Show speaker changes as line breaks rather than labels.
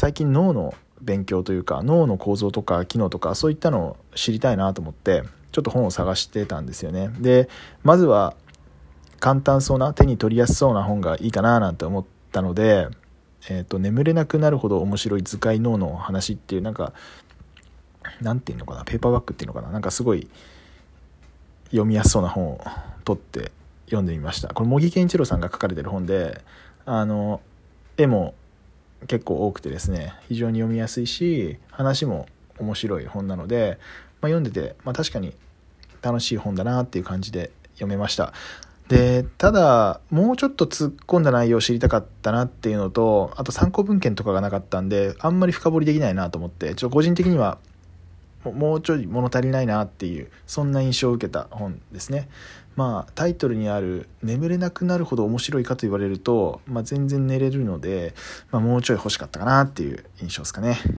最近脳の勉強というか脳の構造とか機能とかそういったのを知りたいなと思ってちょっと本を探してたんですよね。でまずは簡単そうな手に取りやすそうな本がいいかななんて思ったので、えーと、眠れなくなるほど面白い図解脳の話っていうなんかなんていうのかなペーパーバッグっていうのかななんかすごい読みやすそうな本を取って読んでみました。これ茂木健一郎さんが書かれてる本であの絵も結構多くてですね非常に読みやすいし話も面白い本なので、まあ、読んでて、まあ、確かに楽しい本だなっていう感じで読めました。でただもうちょっと突っ込んだ内容を知りたかったなっていうのとあと参考文献とかがなかったんであんまり深掘りできないなと思ってちょっと個人的にはもうちょい物足りないなっていうそんな印象を受けた本ですね。まあタイトルにある「眠れなくなるほど面白いか」と言われると、まあ、全然寝れるので、まあ、もうちょい欲しかったかなっていう印象ですかね。